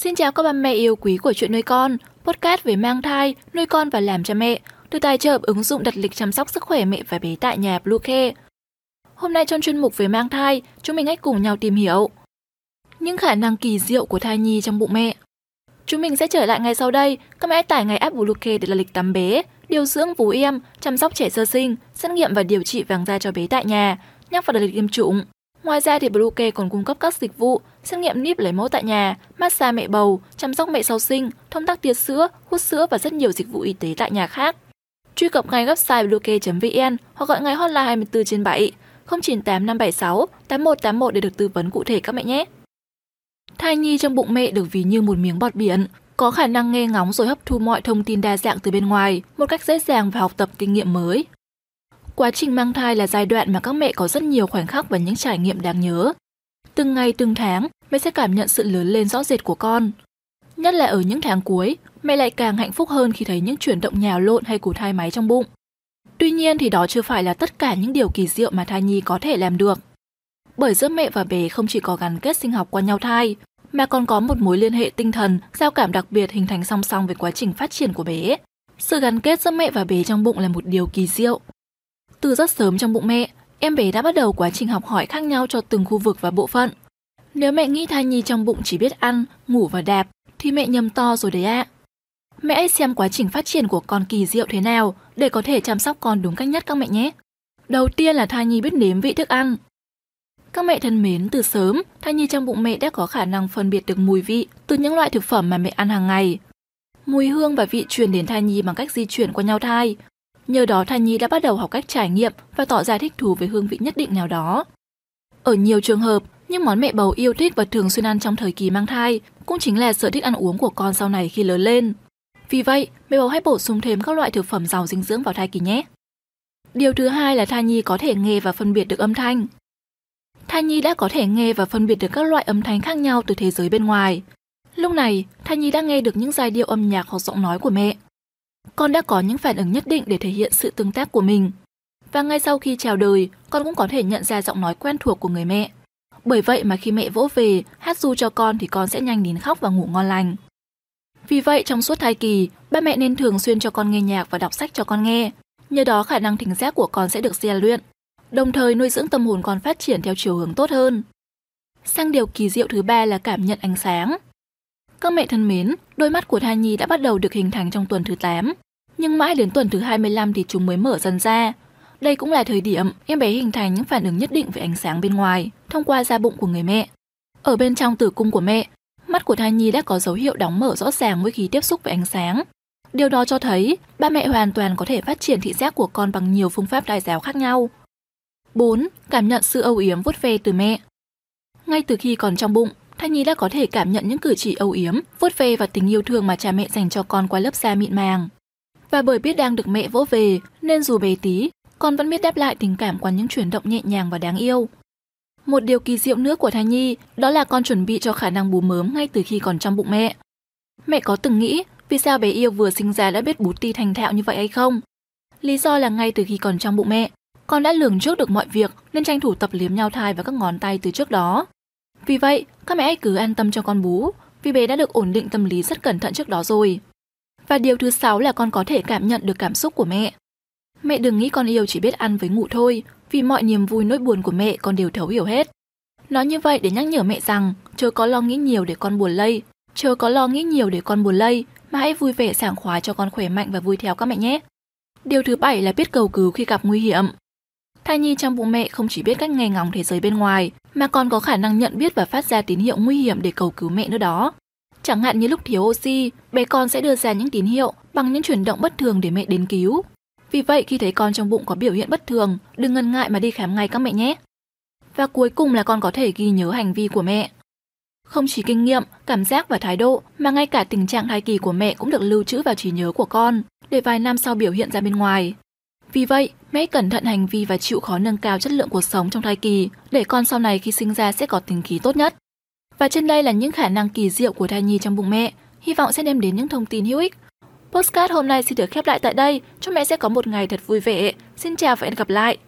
Xin chào các bà mẹ yêu quý của chuyện nuôi con, podcast về mang thai, nuôi con và làm cha mẹ, được tài trợ ứng dụng đặt lịch chăm sóc sức khỏe mẹ và bé tại nhà Bluecare. Hôm nay trong chuyên mục về mang thai, chúng mình hãy cùng nhau tìm hiểu những khả năng kỳ diệu của thai nhi trong bụng mẹ. Chúng mình sẽ trở lại ngay sau đây, các mẹ tải ngay app Bluecare để đặt lịch tắm bé, điều dưỡng vú em, chăm sóc trẻ sơ sinh, xét nghiệm và điều trị vàng da cho bé tại nhà, nhắc vào đặt lịch tiêm chủng. Ngoài ra thì Bluecare còn cung cấp các dịch vụ xét nghiệm níp lấy mẫu tại nhà, massage mẹ bầu, chăm sóc mẹ sau sinh, thông tắc tiết sữa, hút sữa và rất nhiều dịch vụ y tế tại nhà khác. Truy cập ngay website bluecare.vn hoặc gọi ngay hotline 24 trên 7 098 576 8181 để được tư vấn cụ thể các mẹ nhé. Thai nhi trong bụng mẹ được ví như một miếng bọt biển, có khả năng nghe ngóng rồi hấp thu mọi thông tin đa dạng từ bên ngoài, một cách dễ dàng và học tập kinh nghiệm mới. Quá trình mang thai là giai đoạn mà các mẹ có rất nhiều khoảnh khắc và những trải nghiệm đáng nhớ. Từng ngày từng tháng, mẹ sẽ cảm nhận sự lớn lên rõ rệt của con. Nhất là ở những tháng cuối, mẹ lại càng hạnh phúc hơn khi thấy những chuyển động nhào lộn hay củ thai máy trong bụng. Tuy nhiên thì đó chưa phải là tất cả những điều kỳ diệu mà thai nhi có thể làm được. Bởi giữa mẹ và bé không chỉ có gắn kết sinh học qua nhau thai, mà còn có một mối liên hệ tinh thần, giao cảm đặc biệt hình thành song song với quá trình phát triển của bé. Sự gắn kết giữa mẹ và bé trong bụng là một điều kỳ diệu. Từ rất sớm trong bụng mẹ, em bé đã bắt đầu quá trình học hỏi khác nhau cho từng khu vực và bộ phận. Nếu mẹ nghĩ thai nhi trong bụng chỉ biết ăn, ngủ và đạp, thì mẹ nhầm to rồi đấy ạ. À. Mẹ hãy xem quá trình phát triển của con kỳ diệu thế nào để có thể chăm sóc con đúng cách nhất các mẹ nhé. Đầu tiên là thai nhi biết nếm vị thức ăn. Các mẹ thân mến, từ sớm, thai nhi trong bụng mẹ đã có khả năng phân biệt được mùi vị từ những loại thực phẩm mà mẹ ăn hàng ngày. Mùi hương và vị truyền đến thai nhi bằng cách di chuyển qua nhau thai. Nhờ đó thai nhi đã bắt đầu học cách trải nghiệm và tỏ ra thích thú với hương vị nhất định nào đó. Ở nhiều trường hợp, những món mẹ bầu yêu thích và thường xuyên ăn trong thời kỳ mang thai cũng chính là sở thích ăn uống của con sau này khi lớn lên. Vì vậy, mẹ bầu hãy bổ sung thêm các loại thực phẩm giàu dinh dưỡng vào thai kỳ nhé. Điều thứ hai là thai nhi có thể nghe và phân biệt được âm thanh. Thai nhi đã có thể nghe và phân biệt được các loại âm thanh khác nhau từ thế giới bên ngoài. Lúc này, thai nhi đã nghe được những giai điệu âm nhạc hoặc giọng nói của mẹ. Con đã có những phản ứng nhất định để thể hiện sự tương tác của mình. Và ngay sau khi chào đời, con cũng có thể nhận ra giọng nói quen thuộc của người mẹ. Bởi vậy mà khi mẹ vỗ về, hát ru cho con thì con sẽ nhanh đến khóc và ngủ ngon lành. Vì vậy trong suốt thai kỳ, ba mẹ nên thường xuyên cho con nghe nhạc và đọc sách cho con nghe. Nhờ đó khả năng thính giác của con sẽ được rèn luyện, đồng thời nuôi dưỡng tâm hồn con phát triển theo chiều hướng tốt hơn. Sang điều kỳ diệu thứ ba là cảm nhận ánh sáng. Các mẹ thân mến, đôi mắt của thai nhi đã bắt đầu được hình thành trong tuần thứ 8, nhưng mãi đến tuần thứ 25 thì chúng mới mở dần ra. Đây cũng là thời điểm em bé hình thành những phản ứng nhất định về ánh sáng bên ngoài, thông qua da bụng của người mẹ. Ở bên trong tử cung của mẹ, mắt của thai nhi đã có dấu hiệu đóng mở rõ ràng mỗi khi tiếp xúc với ánh sáng. Điều đó cho thấy ba mẹ hoàn toàn có thể phát triển thị giác của con bằng nhiều phương pháp đa giáo khác nhau. 4. Cảm nhận sự âu yếm vuốt ve từ mẹ. Ngay từ khi còn trong bụng, thai nhi đã có thể cảm nhận những cử chỉ âu yếm, vuốt ve và tình yêu thương mà cha mẹ dành cho con qua lớp da mịn màng. Và bởi biết đang được mẹ vỗ về, nên dù bé tí, con vẫn biết đáp lại tình cảm qua những chuyển động nhẹ nhàng và đáng yêu. Một điều kỳ diệu nữa của thai nhi đó là con chuẩn bị cho khả năng bú mớm ngay từ khi còn trong bụng mẹ. Mẹ có từng nghĩ vì sao bé yêu vừa sinh ra đã biết bú ti thành thạo như vậy hay không? Lý do là ngay từ khi còn trong bụng mẹ, con đã lường trước được mọi việc nên tranh thủ tập liếm nhau thai và các ngón tay từ trước đó. Vì vậy, các mẹ hãy cứ an tâm cho con bú, vì bé đã được ổn định tâm lý rất cẩn thận trước đó rồi. Và điều thứ sáu là con có thể cảm nhận được cảm xúc của mẹ. Mẹ đừng nghĩ con yêu chỉ biết ăn với ngủ thôi, vì mọi niềm vui nỗi buồn của mẹ con đều thấu hiểu hết. Nói như vậy để nhắc nhở mẹ rằng chớ có lo nghĩ nhiều để con buồn lây, chớ có lo nghĩ nhiều để con buồn lây, mà hãy vui vẻ sảng khoái cho con khỏe mạnh và vui theo các mẹ nhé. Điều thứ bảy là biết cầu cứu khi gặp nguy hiểm. Thai nhi trong bụng mẹ không chỉ biết cách nghe ngóng thế giới bên ngoài, mà còn có khả năng nhận biết và phát ra tín hiệu nguy hiểm để cầu cứu mẹ nữa đó. Chẳng hạn như lúc thiếu oxy, bé con sẽ đưa ra những tín hiệu bằng những chuyển động bất thường để mẹ đến cứu. Vì vậy khi thấy con trong bụng có biểu hiện bất thường, đừng ngần ngại mà đi khám ngay các mẹ nhé. Và cuối cùng là con có thể ghi nhớ hành vi của mẹ. Không chỉ kinh nghiệm, cảm giác và thái độ, mà ngay cả tình trạng thai kỳ của mẹ cũng được lưu trữ vào trí nhớ của con, để vài năm sau biểu hiện ra bên ngoài. Vì vậy, mẹ cẩn thận hành vi và chịu khó nâng cao chất lượng cuộc sống trong thai kỳ, để con sau này khi sinh ra sẽ có tính khí tốt nhất. Và trên đây là những khả năng kỳ diệu của thai nhi trong bụng mẹ, hy vọng sẽ đem đến những thông tin hữu ích. Postcard hôm nay xin được khép lại tại đây, chúc mẹ sẽ có một ngày thật vui vẻ. Xin chào và hẹn gặp lại!